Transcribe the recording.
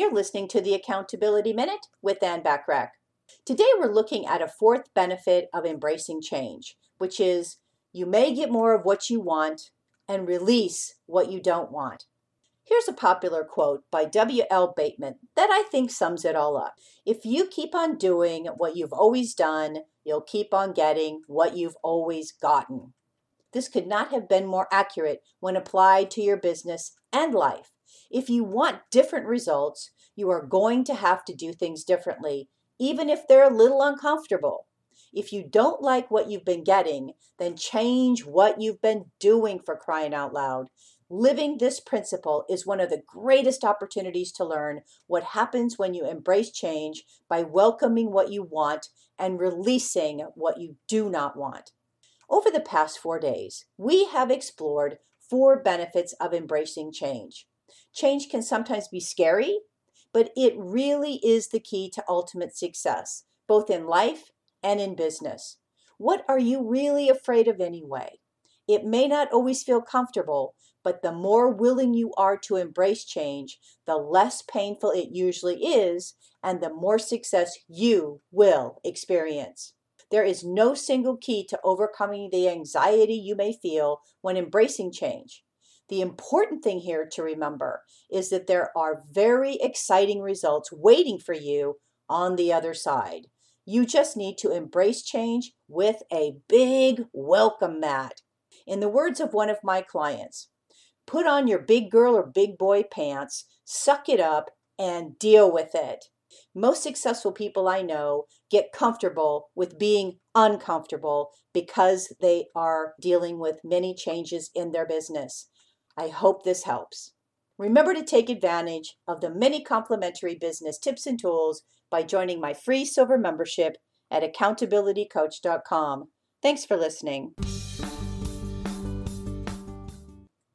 You're listening to the Accountability Minute with Ann Bachrach. Today we're looking at a fourth benefit of embracing change, which is you may get more of what you want and release what you don't want. Here's a popular quote by W.L. Bateman that I think sums it all up. If you keep on doing what you've always done, you'll keep on getting what you've always gotten. This could not have been more accurate when applied to your business and life. If you want different results, you are going to have to do things differently, even if they're a little uncomfortable. If you don't like what you've been getting, then change what you've been doing for crying out loud. Living this principle is one of the greatest opportunities to learn what happens when you embrace change by welcoming what you want and releasing what you do not want. Over the past four days, we have explored four benefits of embracing change. Change can sometimes be scary, but it really is the key to ultimate success, both in life and in business. What are you really afraid of anyway? It may not always feel comfortable, but the more willing you are to embrace change, the less painful it usually is, and the more success you will experience. There is no single key to overcoming the anxiety you may feel when embracing change. The important thing here to remember is that there are very exciting results waiting for you on the other side. You just need to embrace change with a big welcome mat. In the words of one of my clients, put on your big girl or big boy pants, suck it up, and deal with it. Most successful people I know get comfortable with being uncomfortable because they are dealing with many changes in their business. I hope this helps. Remember to take advantage of the many complimentary business tips and tools by joining my free silver membership at accountabilitycoach.com. Thanks for listening.